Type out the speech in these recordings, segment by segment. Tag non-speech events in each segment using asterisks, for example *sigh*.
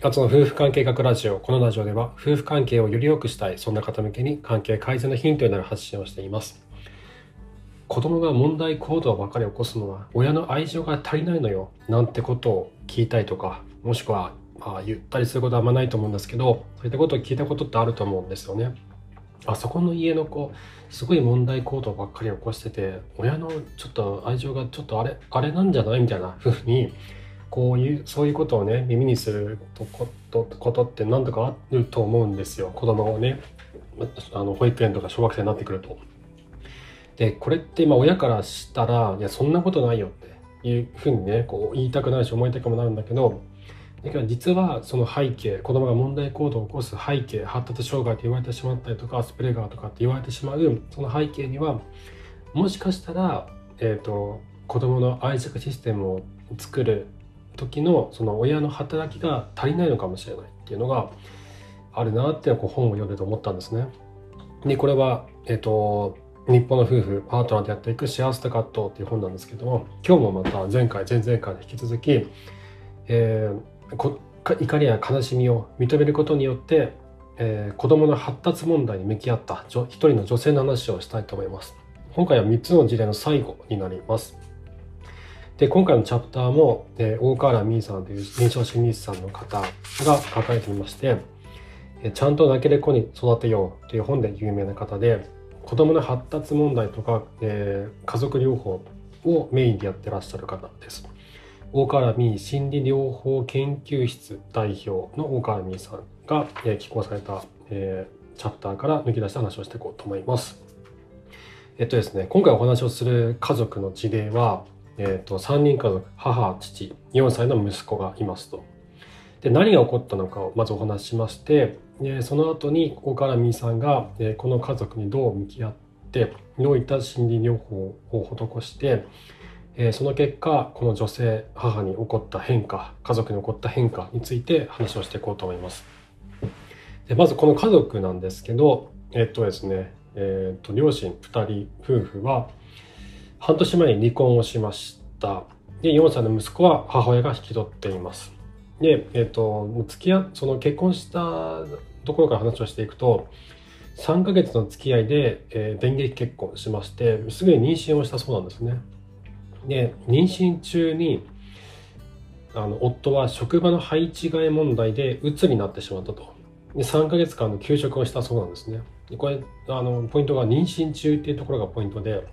あとの夫婦関係学ラジオ。このラジオでは夫婦関係をより良くしたい、そんな方向けに関係改善のヒントになる発信をしています。子供が問題行動ばかり起こすのは親の愛情が足りないのよなんてことを聞いたりとかもしくはまあ言ったりすることはあんまないと思うんですけどそういったことを聞いたことってあると思うんですよね。あそこの家の子すごい問題行動ばっかり起こしてて親のちょっと愛情がちょっとあれあれなんじゃないみたいな風にこういうそういうことをね耳にすることことって何とかあると思うんですよ子供をねあの保育園とか小学生になってくると。でこれって今親からしたらいやそんなことないよっていうふうにねこう言いたくなるし思いたくもなるんだけどだけど実はその背景子供が問題行動を起こす背景発達障害と言われてしまったりとかアスプレガーとかって言われてしまうその背景にはもしかしたら、えーと、子供の愛着システムを作る時のその親の働きが足りないのかもしれないっていうのがあるなっていう本を読んでと思ったんですね。でこれは、えーと、日本の夫婦パートナーでやっていく幸せと葛藤っていう本なんですけども今日もまた前回前々回で引き続き、えー怒りや悲しみを認めることによって、えー、子どもの発達問題に向き合った一人の女性の話をしたいと思います今回は3つの事例の最後になりますで今回のチャプターも、えー、大河原美さんという臨床心理士さんの方が書かれていまして「ちゃんと泣ける子に育てよう」という本で有名な方で子どもの発達問題とか、えー、家族療法をメインでやってらっしゃる方です大河原美心理療法研究室代表の大河原美さんが、えー、寄稿された、えー、チャプターから抜き出した話をしていこうと思います。えっとですね、今回お話をする家族の事例は、えっと、3人家族、母、父、4歳の息子がいますと。で、何が起こったのかをまずお話ししまして、でその後に大河原美さんが、え、この家族にどう向き合って、どういった心理療法を施して、え、その結果この女性母に起こった変化家族に起こった変化について話をしていこうと思いますでまずこの家族なんですけどえっとですねえっと両親2人夫婦は半年前に離婚をしましで4歳の息子は母親が引き取っています。でえっと付き合その結婚したところから話をしていくと3ヶ月の付き合いで、えー、電撃結婚しましてすぐに妊娠をしたそうなんですね。で妊娠中にあの夫は職場の配置換え問題で鬱になってしまったと。で3ヶ月間の休職をしたそうなんですね。でこれあのポイントが妊娠中っていうところがポイントで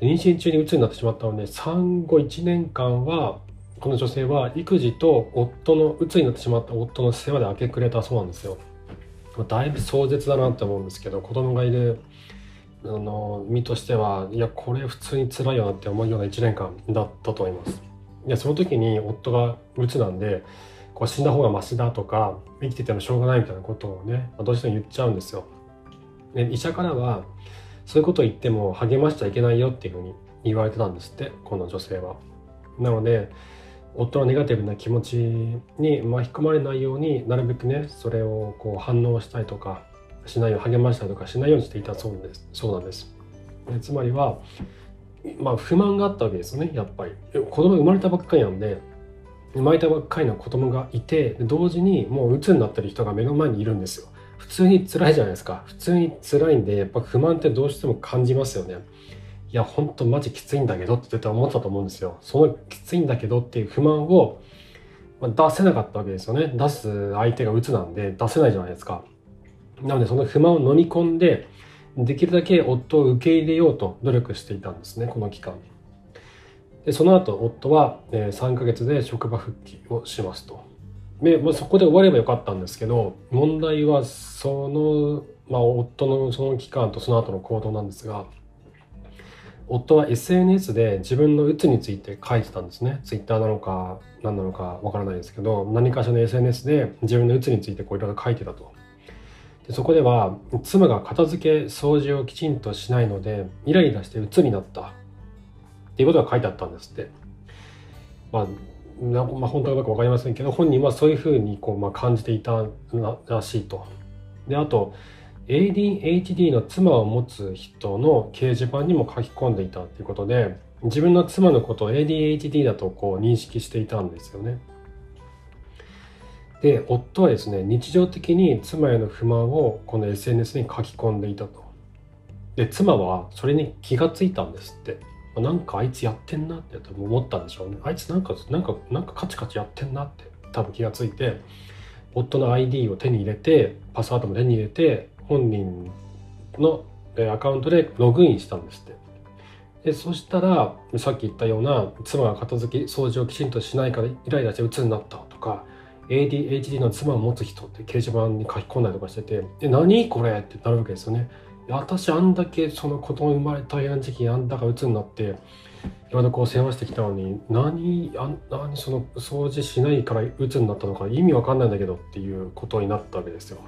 妊娠中に鬱になってしまったので産後1年間はこの女性は育児と夫の鬱になってしまった夫の世話で明け暮れたそうなんですよ。だいぶ壮絶だなって思うんですけど子供がいるあの身としてはいやこれ普通に辛いよなって思うような1年間だったと思います。いやその時に夫が鬱なんでこう死んだ方がマシだとか生きててもしょうがないみたいなことをねどうしても言っちゃうんですよ。で医者からはそういうことを言っても励ましちゃいけないよっていうふうに言われてたんですってこの女性は。なので夫のネガティブな気持ちに巻き込まれないようになるべくねそれをこう反応したいとかしないよう励ましたりとかしないようにしていたそうです。そうなんです。つまりはまあ不満があったわけですよねやっぱり。子供生まれたばっかりなんで生まれたばっかりの子供がいて同時にもう鬱になってる人が目の前にいるんですよ。普通に辛いじゃないですか。普通に辛いんでやっぱ不満ってどうしても感じますよね。いやほんとマジきついんだけどって絶対思ったと思うんですよ。そのきついんだけどっていう不満を出せなかったわけですよね。出す相手が鬱なんで出せないじゃないですか。なのでその不満を飲み込んでできるだけ夫を受け入れようと努力していたんですねこの期間。でその後夫は3ヶ月で職場復帰をしますと。で、まあ、そこで終わればよかったんですけど問題はその、まあ、夫のその期間とその後の行動なんですが夫は SNS で自分のうつについて書いてたんですね。Twitter なのか何なのかわからないですけど何かしらの SNS で自分のうつについてこういろいろ書いてたと。でそこでは妻が片付け掃除をきちんとしないのでイライラして鬱になったっていうことが書いてあったんですって。まあなまあ、本当かどうか分かりませんけど本人はそういうふうにこう、まあ、感じていたらしいと。であと ADHD の妻を持つ人の掲示板にも書き込んでいたということで自分の妻のことを ADHD だとこう認識していたんですよね。で夫はですね日常的に妻への不満をこの SNS に書き込んでいたとで妻はそれに気がついたんですってなんかあいつやってんなって思ったんでしょうねあいつなんかなんかなんかカチカチやってんなって多分気がついて夫の ID を手に入れてパスワードも手に入れて本人のアカウントでログインしたんですってでそしたらさっき言ったような妻が片付け掃除をきちんとしないからイライラして鬱になったとか ADHD の妻を持つ人って掲示板に書き込んだりとかしてて「え何これ?」ってなるわけですよね。私あんだけその子供生まれ大変時期あんだか鬱になっていろいろこう世話してきたのに何あ何その掃除しないから鬱になったのか意味わかんないんだけどっていうことになったわけですよ。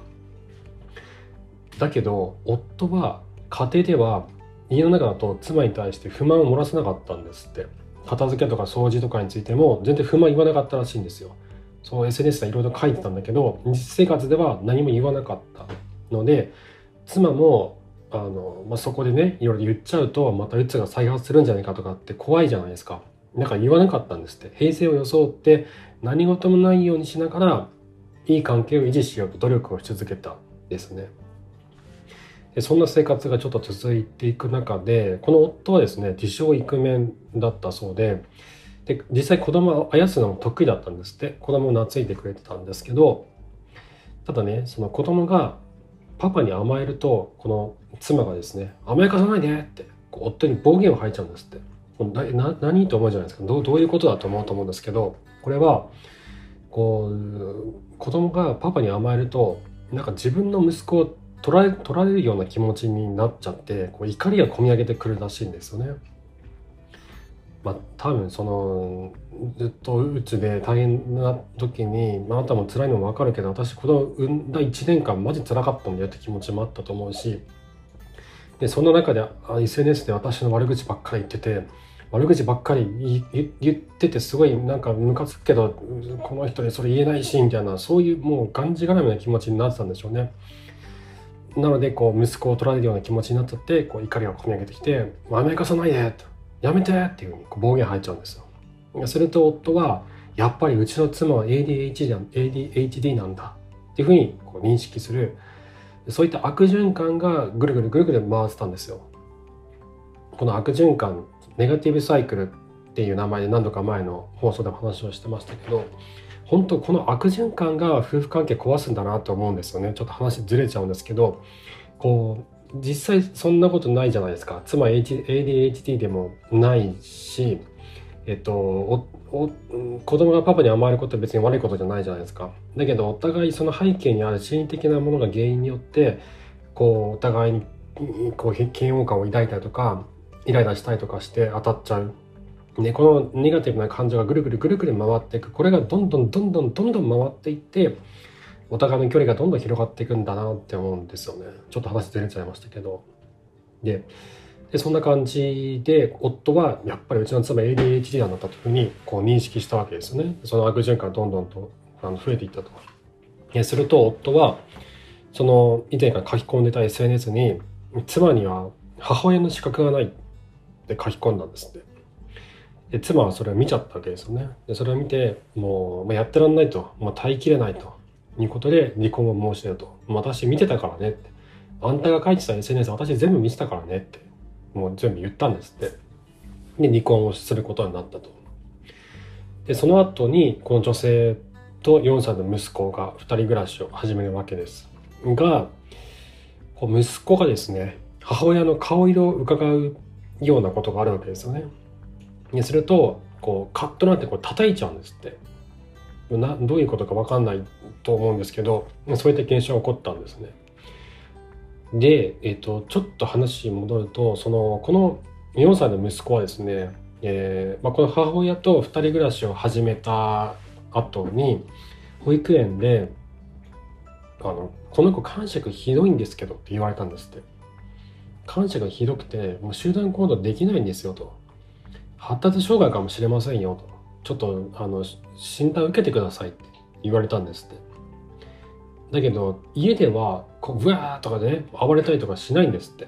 だけど夫は家庭では家の中だと妻に対して不満を漏らさなかったんですって片付けとか掃除とかについても全然不満言わなかったらしいんですよそう SNS でいろいろ書いてたんだけど実生活では何も言わなかったので妻もあの、まあ、そこでねいろいろ言っちゃうとまた鬱が再発するんじゃないかとかって怖いじゃないですか。だから言わなかったんですって。平静を装って何事もないようにしながらいい関係を維持しようと努力をし続けたですね。でそんな生活がちょっと続いていく中でこの夫はですね自称イクメンだったそうでで実際子供をあやすのも得意だったんですって。子供を懐いてくれてたんですけどただねその子供がパパに甘えるとこの妻がですね甘やかさないでって夫に暴言を吐いちゃうんですってな何と思うじゃないですかどうどういうことだと思うと思うんですけどこれはこう子供がパパに甘えるとなんか自分の息子を取られ取られるような気持ちになっちゃってこう怒りがこみ上げてくるらしいんですよね。まあ、多分そのずっとうつで大変な時に、まあ、あなたも辛いのも分かるけど私この産んだ1年間マジ辛かったんだよって気持ちもあったと思うしでそんな中で SNS で私の悪口ばっかり言ってて悪口ばっかり言っててすごいなんかムカつくけどこの人にそれ言えないしみたいなそういうもうがんじがらめな気持ちになってたんでしょうね。なのでこう息子を取られるような気持ちになっちゃってこう怒りがこみ上げてきて「甘やかさないで」と「やめて」っていうふうに暴言吐いちゃうんですよ。すると夫は「やっぱりうちの妻は ADHD, ADHD なんだ」っていうふうにこう認識するそういった悪循環がぐるぐるぐるぐる回ってたんですよ。この悪循環ネガティブサイクルっていう名前で何度か前の放送でも話をしてましたけど本当この悪循環が夫婦関係壊すんだなと思うんですよねちょっと話ずれちゃうんですけどこう実際そんなことないじゃないですか。妻 ADHD でもないしえっとおお子供がパパに甘えることは別に悪いことじゃないじゃないですか。だけどお互いその背景にある心理的なものが原因によってこうお互いにこう嫌悪感を抱いたりとかイライラしたりとかして当たっちゃう。ね、このネガティブな感情がぐるぐるぐるぐる回っていく。これがどんどんどんどんどんどん回っていってお互いの距離がどんどん広がっていくんだなって思うんですよね。ちょっと話ずれちゃいましたけど。でそんな感じで夫はやっぱりうちの妻 ADHD なんだというふうにこう認識したわけですよね。その悪循環どんどんとあの増えていったと。すると夫はその以前から書き込んでた SNS に妻には母親の資格がないって書き込んだんですって。で妻はそれを見ちゃったわけですよね。でそれを見てもう、まあ、やってらんないと、まあ、耐えきれないと。いうことで離婚を申し出ると。私見てたからねって。あんたが書いてた SNS 私全部見てたからねって。もう全部言ったんですって。で離婚をすることになったと。でその後にこの女性と4歳の息子が2人暮らしを始めるわけです。がこう息子がですね母親の顔色を伺うようなことがあるわけですよね。にするとこうカッとなってこう叩いちゃうんですって。などういうことか分かんないと思うんですけどそういった現象が起こったんですね。で、えーと、ちょっと話戻るとそのこの4歳の息子はですね、えーまあ、この母親と2人暮らしを始めた後に保育園であの「この子感触ひどいんですけど」って言われたんですって。感触がひどくてもう集団行動できないんですよと。発達障害かもしれませんよとちょっとあの診断受けてくださいって言われたんですって。だけど家ではこうブワーとかでね暴れたりとかしないんですって。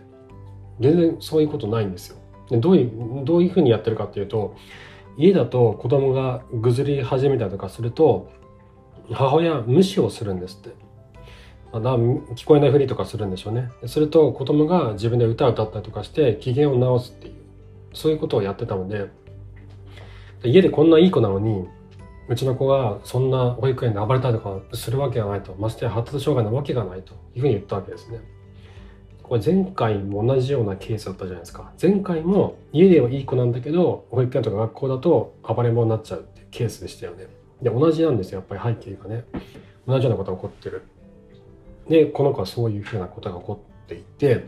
全然そういうことないんですよ。でどういうどういうふうにやってるかっていうと家だと子供がぐずり始めたりとかすると母親無視をするんですって。まあ、聞こえないふりとかするんでしょうね。すると子供が自分で歌を歌ったりとかして機嫌を直すっていうそういうことをやってたので家でこんないい子なのにうちの子がそんな保育園で暴れたりとかするわけがないとましてや発達障害なわけがないというふうに言ったわけですね。これ前回も同じようなケースだったじゃないですか。前回も家ではいい子なんだけど保育園とか学校だと暴れん坊になっちゃうっていうケースでしたよね。で同じなんですよやっぱり背景がね。同じようなことが起こってる。でこの子はそういうふうなことが起こっていて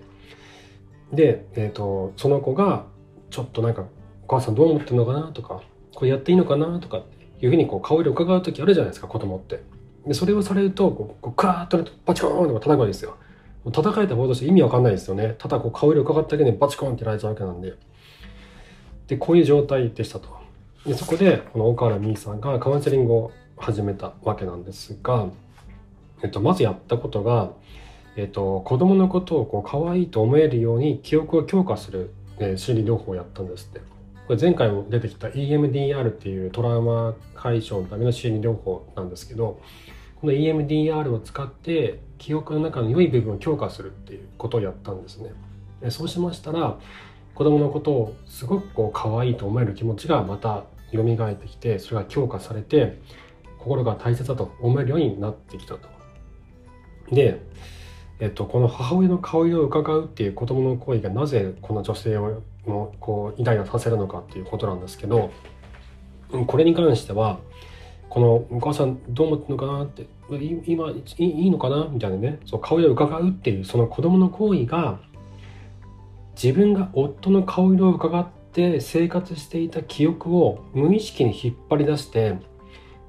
で、えーと、その子がちょっとなんか「お母さんどう思ってるのかな?」とか「これやっていいのかな?」とかっていうふうにこう顔色伺う時あるじゃないですか子供って。でそれをされるとこうこうクワーッとバチコーンと叩くわけですよ。叩かれた方として意味わかんないですよね。ただこう顔色伺っただけでバチコーンってやられちゃうわけなんで。でこういう状態でしたと。でそこでこの岡原美さんがカウンセリングを始めたわけなんですが。えっと、まずやったことが、えっと、子供のことをこう可愛いと思えるように記憶を強化する、えー、心理療法をやったんですって。これ前回も出てきた EMDR っていうトラウマ解消のための心理療法なんですけどこの EMDR を使って記憶の中の良い部分を強化するっていうことをやったんですね。そうしましたら子供のことをすごくこう可愛いと思える気持ちがまた蘇ってきてそれが強化されて心が大切だと思えるようになってきたと。で、えっと、この母親の顔色を伺うっていう子供の行為がなぜこの女性をのこうイライラさせるのかっていうことなんですけどこれに関してはこのお母さんどう思ってるのかなって今いいのかなみたいなねそう顔色を伺うっていうその子供の行為が自分が夫の顔色を伺って生活していた記憶を無意識に引っ張り出して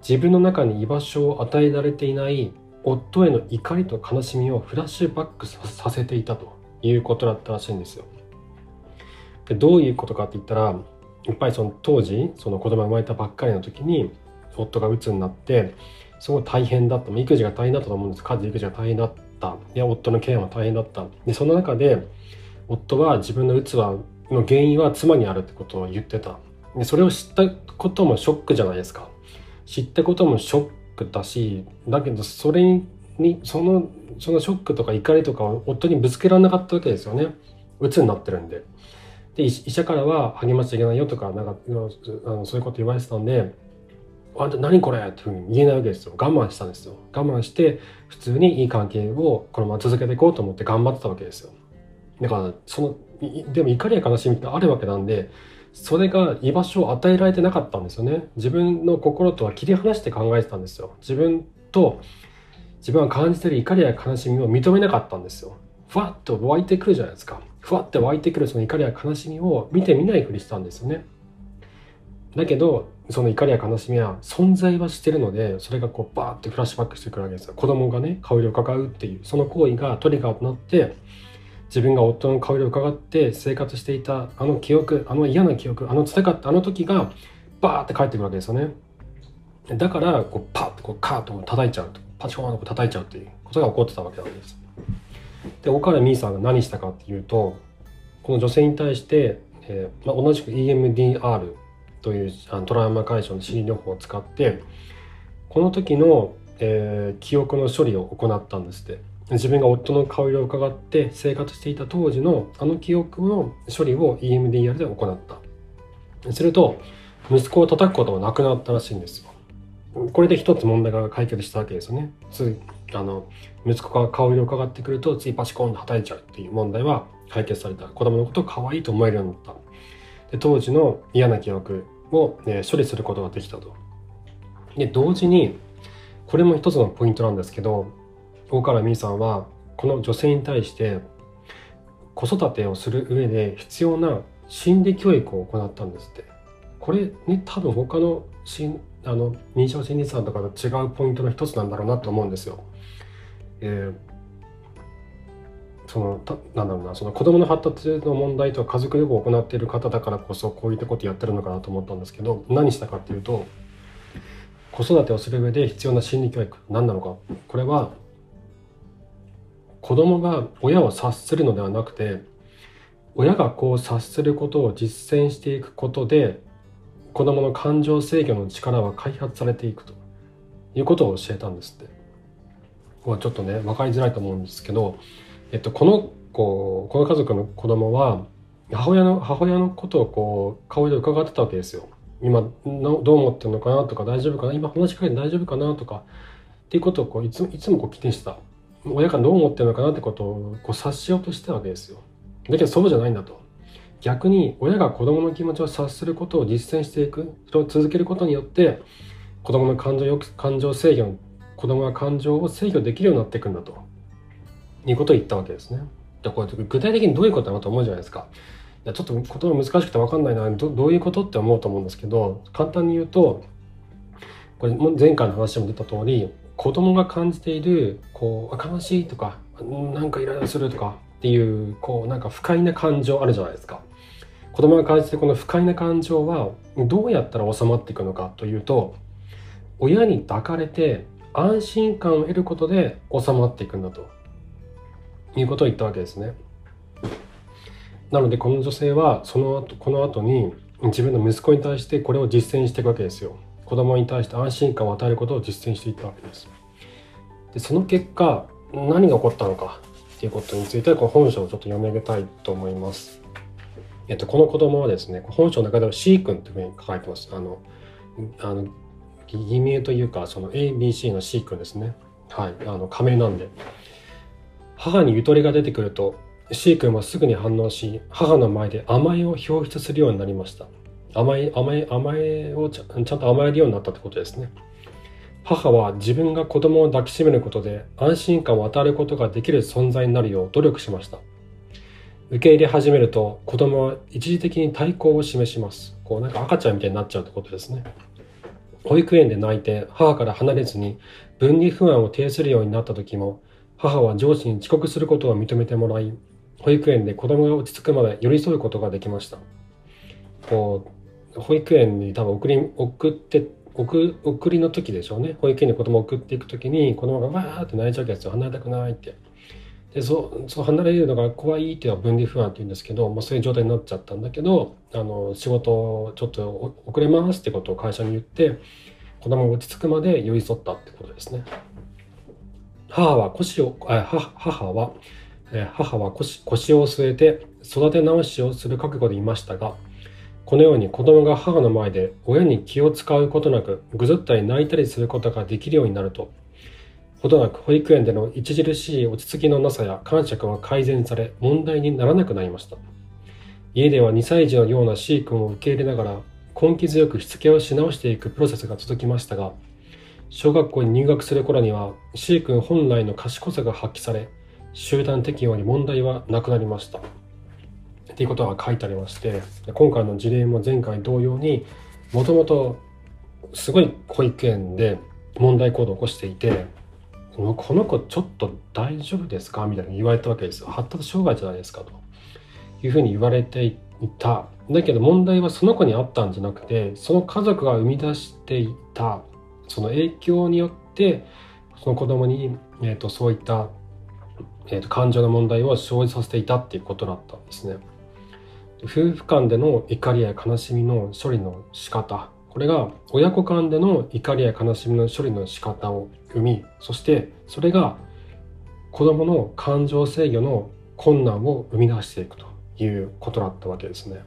自分の中に居場所を与えられていない夫への怒りと悲しみをフラッシュバックさせていたということだったらしいんですよ。でどういうことかって言ったらやっぱりその当時その子供が生まれたばっかりの時に夫が鬱になってすごい大変だった。育児が大変だったと思うんです。家事育児が大変だった。いや夫のケアも大変だった。でその中で夫は自分の鬱はの原因は妻にあるってことを言ってた。でそれを知ったこともショックじゃないですか。知ったこともショックだしだけどそれにそのそのショックとか怒りとかを夫にぶつけられなかったわけですよね。鬱になってるんで。で医者からは励ましちゃいけないよとかなんかあのそういうこと言われてたんで「あんた何これ?」っていうふうに言えないわけですよ。我慢したんですよ。我慢して普通にいい関係をこのまま続けていこうと思って頑張ってたわけですよ。だからそのでも怒りや悲しみってあるわけなんでそれが居場所を与えられてなかったんですよね。自分の心とは切り離して考えてたんですよ。自分と自分が感じてる怒りや悲しみを認めなかったんですよ。ふわっと湧いてくるじゃないですか。ふわって湧いてくるその怒りや悲しみを見てみないふりしたんですよね。だけどその怒りや悲しみは存在はしてるのでそれがこうバーってフラッシュバックしてくるわけですよ。子供がね香りをかかうっていうその行為がトリガーとなって自分が夫の顔色を伺って生活していたあの記憶あの嫌な記憶あの辛かったあの時がバーって帰ってくるわけですよね。だからこうパッとこうカーッと叩いちゃうとパチコーンと叩いちゃうということが起こってたわけなんです。で岡原美さんが何したかっていうとこの女性に対して、えーまあ、同じく EMDR というあのトラウマ解消の心理療法を使ってこの時の、えー、記憶の処理を行ったんですって。自分が夫の顔色を伺って生活していた当時のあの記憶の処理を EMDR で行った。すると息子を叩くことはなくなったらしいんですよ。これで一つ問題が解決したわけですよね。あの息子が顔色を伺ってくるとついパチコンと叩いちゃうっていう問題は解決された子供のことを可愛いと思えるようになった。で当時の嫌な記憶を、ね、処理することができたと。で同時にこれも一つのポイントなんですけど大河原美さんはこの女性に対して子育てをする上で必要な心理教育を行ったんですって。これね多分他のあの認証心理さんとかと違うポイントの一つなんだろうなと思うんですよ。えー、そのなんだろうなその子どもの発達の問題と家族旅行を行っている方だからこそこういったことやってるのかなと思ったんですけど何したかっていうと子育てをする上で必要な心理教育何なのか。これは子供が親を察するのではなくて親がこう察することを実践していくことで子供の感情制御の力は開発されていくということを教えたんですって。これちょっとね分かりづらいと思うんですけど、えっと、この子この家族の子供は母親の母親のことをこう顔で伺ってたわけですよ。今どう思ってるのかなとか大丈夫かな？今話しかけて大丈夫かなとかっていうことをこういついつもこう気にしてた。親がどう思ってるのかなってことをこう察しようとしてたわけですよ。だけどそうじゃないんだと。逆に親が子供の気持ちを察することを実践していくそれを続けることによって子供の感情よ感情制御子供が感情を制御できるようになっていくんだと。いうことを言ったわけですね。でこれ具体的にどういうことなのと思うじゃないですか。ちょっと言葉難しくて分かんないな。どどういうことって思うと思うんですけど簡単に言うとこれ前回の話でも出た通り子供が感じているこう悲しいとかなんかイライラするとかっていうこうなんか不快な感情あるじゃないですか。子供が感じているこの不快な感情はどうやったら収まっていくのかというと親に抱かれて安心感を得ることで収まっていくんだということを言ったわけですねなのでこの女性はその後この後に自分の息子に対してこれを実践していくわけですよ子供に対して安心感を与えることを実践していったわけです。でその結果何が起こったのかっていうことについてこの本書をちょっと読み上げたいと思います。えっと、この子供はですね本書の中では C 君というふうに書かれてます。あのあの偽名というかその ABC の C 君ですね。はい、あの仮名なんで。母にゆとりが出てくると C 君はすぐに反応し母の前で甘えを表出するようになりました。甘え甘え甘えをちゃんと甘えるようになったってことですね母は自分が子供を抱きしめることで安心感を与えることができる存在になるよう努力しました受け入れ始めると子供は一時的に対抗を示しますこうなんか赤ちゃんみたいになっちゃうってことですね保育園で泣いて母から離れずに分離不安を呈するようになった時も母は上司に遅刻することを認めてもらい保育園で子供が落ち着くまで寄り添うことができました。こう保育園に多分送り送って送送りの時でしょうね。保育園に子供を送っていく時に子供がわーって泣いちゃうわけですよ。離れたくないって。でそそう離れるのが怖いっていうのは分離不安って言うんですけど、まあ、そういう状態になっちゃったんだけどあの仕事ちょっと遅れますってことを会社に言って子供落ち着くまで寄り添ったってことですね。母は腰をあ母は母は腰腰を据えて育て直しをする覚悟でいましたがこのように子供が母の前で親に気を使うことなくぐずったり泣いたりすることができるようになるとほどなく保育園での著しい落ち着きのなさや感触は改善され問題にならなくなりました。家では2歳児のような C 君を受け入れながら根気強くしつけをし直していくプロセスが続きましたが小学校に入学する頃には C 君本来の賢さが発揮され集団適応に問題はなくなりました。っていうことが書いてありまして今回の事例も前回同様にもともとすごい保育園で問題行動を起こしていてこの子ちょっと大丈夫ですか？みたいに言われたわけですよ。発達障害じゃないですかと。いうふうに言われていた。だけど問題はその子にあったんじゃなくてその家族が生み出していたその影響によってその子供に、えーと、そういった、えーと感情の問題を生じさせていたっていうことだったんですね。夫婦間での怒りや悲しみの処理の仕方。これが親子間での怒りや悲しみの処理の仕方を生みそしてそれが子どもの感情制御の困難を生み出していくということだったわけですね。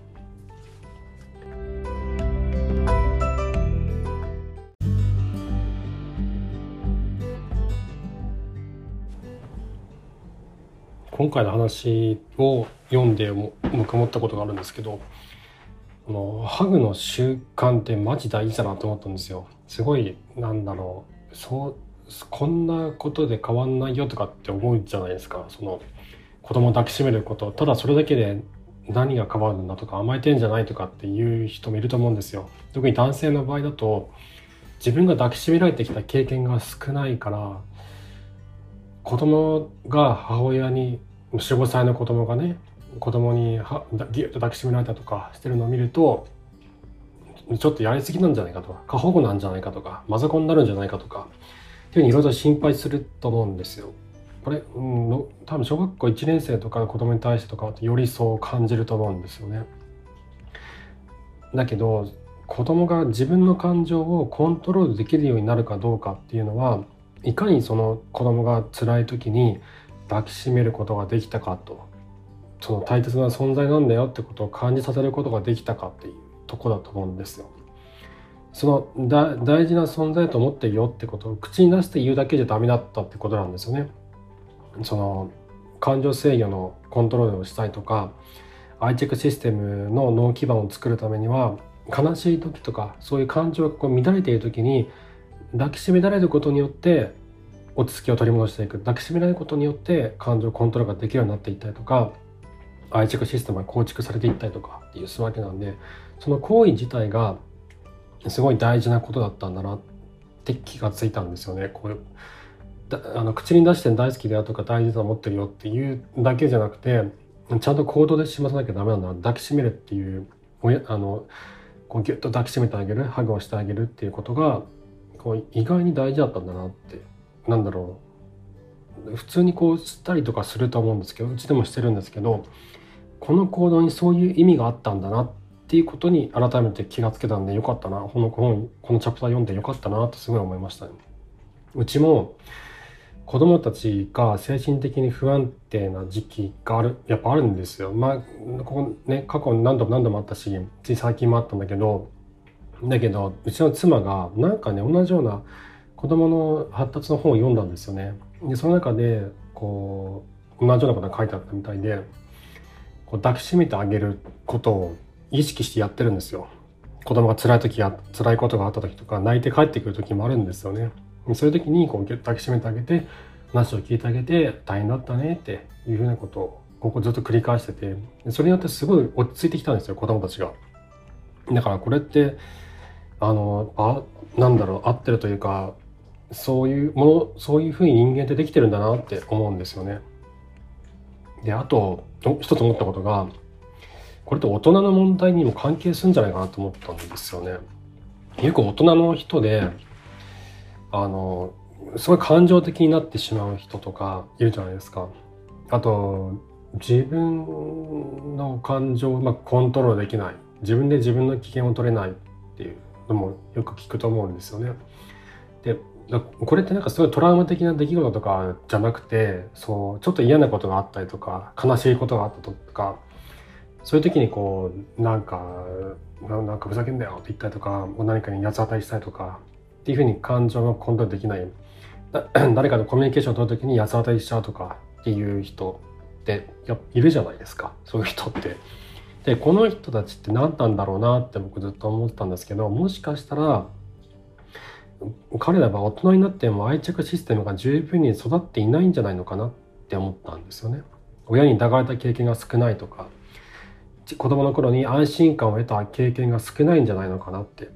今回の話を読んでも僕思ったことがあるんですけどあのハグの習慣ってマジ大事だなと思ったんですよすごいなんだろうそうこんなことで変わんないよとかって思うじゃないですか。その子供を抱きしめること。ただそれだけで何が変わるんだとか甘えてんじゃないとかっていう人もいると思うんですよ。特に男性の場合だと自分が抱きしめられてきた経験が少ないから子供が母親に45歳の子供がね子供にはギュッと抱きしめられたとかしてるのを見るとちょっとやりすぎなんじゃないかとか過保護なんじゃないかとかマザコンになるんじゃないかとかっていうふうにいろいろ心配すると思うんですよ。これ、うん、の多分小学校1年生とかの子供に対してとかよりそう感じると思うんですよね。だけど子供が自分の感情をコントロールできるようになるかどうかっていうのはいかにその子供が辛い時に抱きしめることができたかとその大切な存在なんだよってことを感じさせることができたかっていうとこだと思うんですよ。そのだ大事な存在と思ってるよってことを口に出して言うだけじゃダメだったってことなんですよね。その感情制御のコントロールをしたいとか愛着システムの脳基盤を作るためには悲しい時とかそういう感情がこう乱れている時に抱きしめられることによって落ち着きを取り戻していく抱きしめられることによって感情コントロールができるようになっていったりとか愛着システムが構築されていったりとかっていうわけなんでその行為自体がすごい大事なことだったんだなって気がついたんですよね。こうあの口に出して大好きだよとか大事だと思ってるよっていうだけじゃなくてちゃんと行動で示さなきゃダメなんだ抱きしめるっていうあのこうギュッと抱きしめてあげるハグをしてあげるっていうことがこう意外に大事だったんだなってなんだろう普通にこうしたりとかすると思うんですけどうちでもしてるんですけどこの行動にそういう意味があったんだなっていうことに改めて気がつけたんでよかったなこの本このチャプター読んでよかったなってすごい思いましたね。うちも子供たちが精神的に不安定な時期があるやっぱあるんですよ。まあここね過去何度も何度もあったしつい最近もあったんだけどだけどうちの妻がなんかね同じような子供の発達の本を読んだんですよね。でその中でこう同じようなことが書いてあったみたいでこう抱きしめてあげることを意識してやってるんですよ。子供が辛い時や辛いことがあった時とか泣いて帰ってくる時もあるんですよね。そういう時にこう抱きしめてあげて話を聞いてあげて大変だったねっていうふうなことをここずっと繰り返しててそれによってすごい落ち着いてきたんですよ子供たちが。だからこれってあのあなんだろう合ってるというかそういうものそういうふうに人間ってできてるんだなって思うんですよね。であと一つ思ったことがこれって大人の問題にも関係するんじゃないかなと思ったんですよね。よく大人の人であのすごい感情的になってしまう人とかいるじゃないですか。あと自分の感情をうまくコントロールできない自分で自分の危険を取れないっていうのもよく聞くと思うんですよね。でこれってなんかすごいトラウマ的な出来事とかじゃなくてそうちょっと嫌なことがあったりとか悲しいことがあったとかそういう時にこうなんかなんかふざけんなよって言ったりとか何かに八つ当たりしたりとかっていうふうに感情がコントロールできない *clears throat* 誰かとコミュニケーションを取る時に八つ当たりしちゃうとかっていう人っているじゃないですかそういう人って。でこの人たちって何なんだろうなって僕ずっと思ってたんですけどもしかしたら彼らは大人になっても愛着システムが十分に育っていないんじゃないのかなって思ったんですよね。親に抱かれた経験が少ないとか子供の頃に安心感を得た経験が少ないんじゃないのかなって。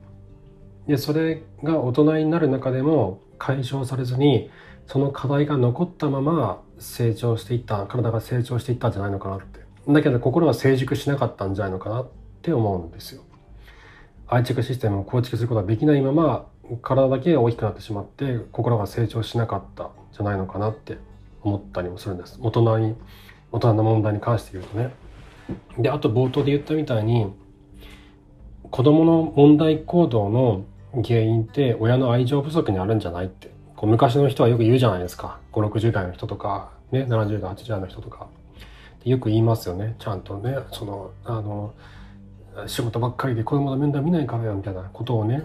でそれが大人になる中でも解消されずにその課題が残ったまま成長していった体が成長していったんじゃないのかなって。だけど心は成熟しなかったんじゃないのかなって思うんですよ。愛着システムを構築することができないまま体だけが大きくなってしまって心が成長しなかったんじゃないのかなって思ったりもするんです。大人に大人の問題に関して言うとね。であと冒頭で言ったみたいに子供の問題行動の原因って親の愛情不足にあるんじゃないってこう昔の人はよく言うじゃないですか560代の人とか、ね、70代80代の人とかよく言いますよねちゃんとねそのあの仕事ばっかりで子供の面倒見ないからよみたいなことをね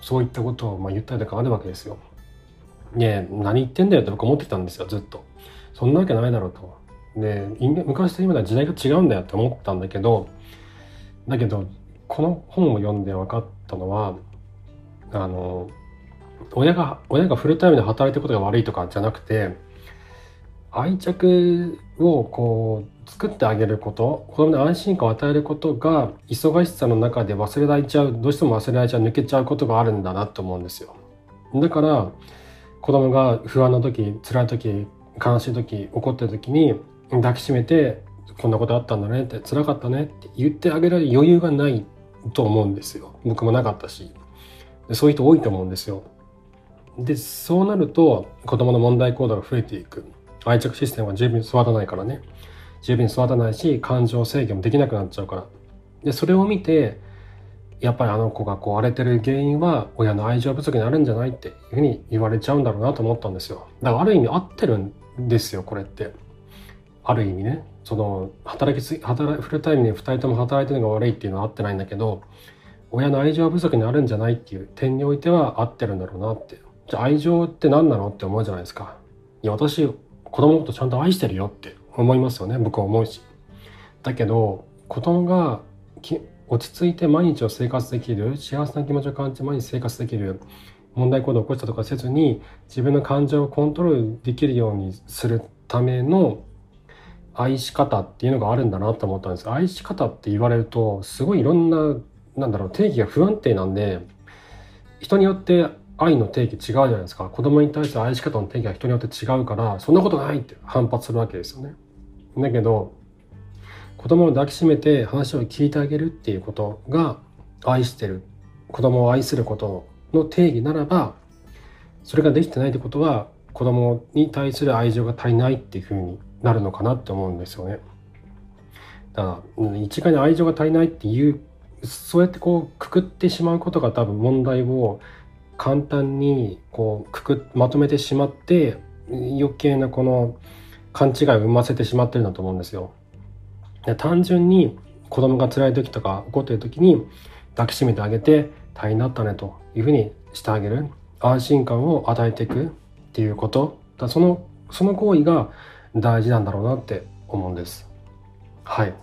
そういったことをまあ言ったりとかあるわけですよ。ね何言ってんだよって僕思ってたんですよずっと。そんなわけないだろうと。で昔と今では時代が違うんだよって思ったんだけどだけどこの本を読んで分かったのはあの親が親がフルタイムで働いてることが悪いとかじゃなくて愛着をこう作ってあげること子供に安心感を与えることが忙しさの中で忘れられちゃうどうしても忘れられちゃう抜けちゃうことがあるんだなと思うんですよ。だから子供が不安な時辛い時悲しい時怒ってる時に抱きしめてこんなことあったんだねって辛かったねって言ってあげられる余裕がないと思うんですよ。僕もなかったし。そういう人多いと思うんですよ。でそうなると子供の問題行動が増えていく。愛着システムは十分に育たないからね。十分に育たないし感情制御もできなくなっちゃうから。でそれを見てやっぱりあの子がこう荒れてる原因は親の愛情不足にあるんじゃないっていうふうに言われちゃうんだろうなと思ったんですよ。だからある意味合ってるんですよこれって。ある意味ねその働きすぎ働フルタイムに2人とも働いてるのが悪いっていうのは合ってないんだけど親の愛情不足にあるんじゃないっていう点においては合ってるんだろうなって。じゃあ愛情って何なのって思うじゃないですか。いや私子供のことちゃんと愛してるよって思いますよね。僕は思うし。だけど子供が落ち着いて毎日を生活できる幸せな気持ちを感じて毎日生活できる問題行動を起こしたとかせずに自分の感情をコントロールできるようにするための愛し方っていうのがあるんだなと思ったんです。愛し方って言われるとすごいいろんななんだろう定義が不安定なんで人によって愛の定義違うじゃないですか。子供に対する愛し方の定義が人によって違うからそんなことないって反発するわけですよね。だけど子供を抱きしめて話を聞いてあげるっていうことが愛してる。子供を愛することの定義ならばそれができてないってことは子供に対する愛情が足りないっていうふうになるのかなって思うんですよね。だから一概に愛情が足りないっていうそうやってこうくくってしまうことが多分問題を簡単にこうくくまとめてしまって余計なこの勘違いを生ませてしまってるんだと思うんですよ。単純に子供が辛い時とか怒ってる時に抱きしめてあげて大変だったねというふうにしてあげる安心感を与えていくっていうことだそのその行為が大事なんだろうなって思うんです。はい。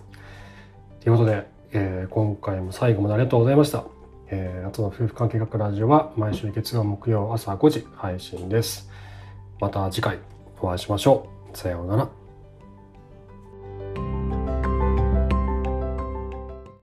ということで、えー、今回も最後までありがとうございました。えー、夏の夫婦関係学ラジオは毎週月曜木曜朝5時配信です。また次回お会いしましょう。さようなら。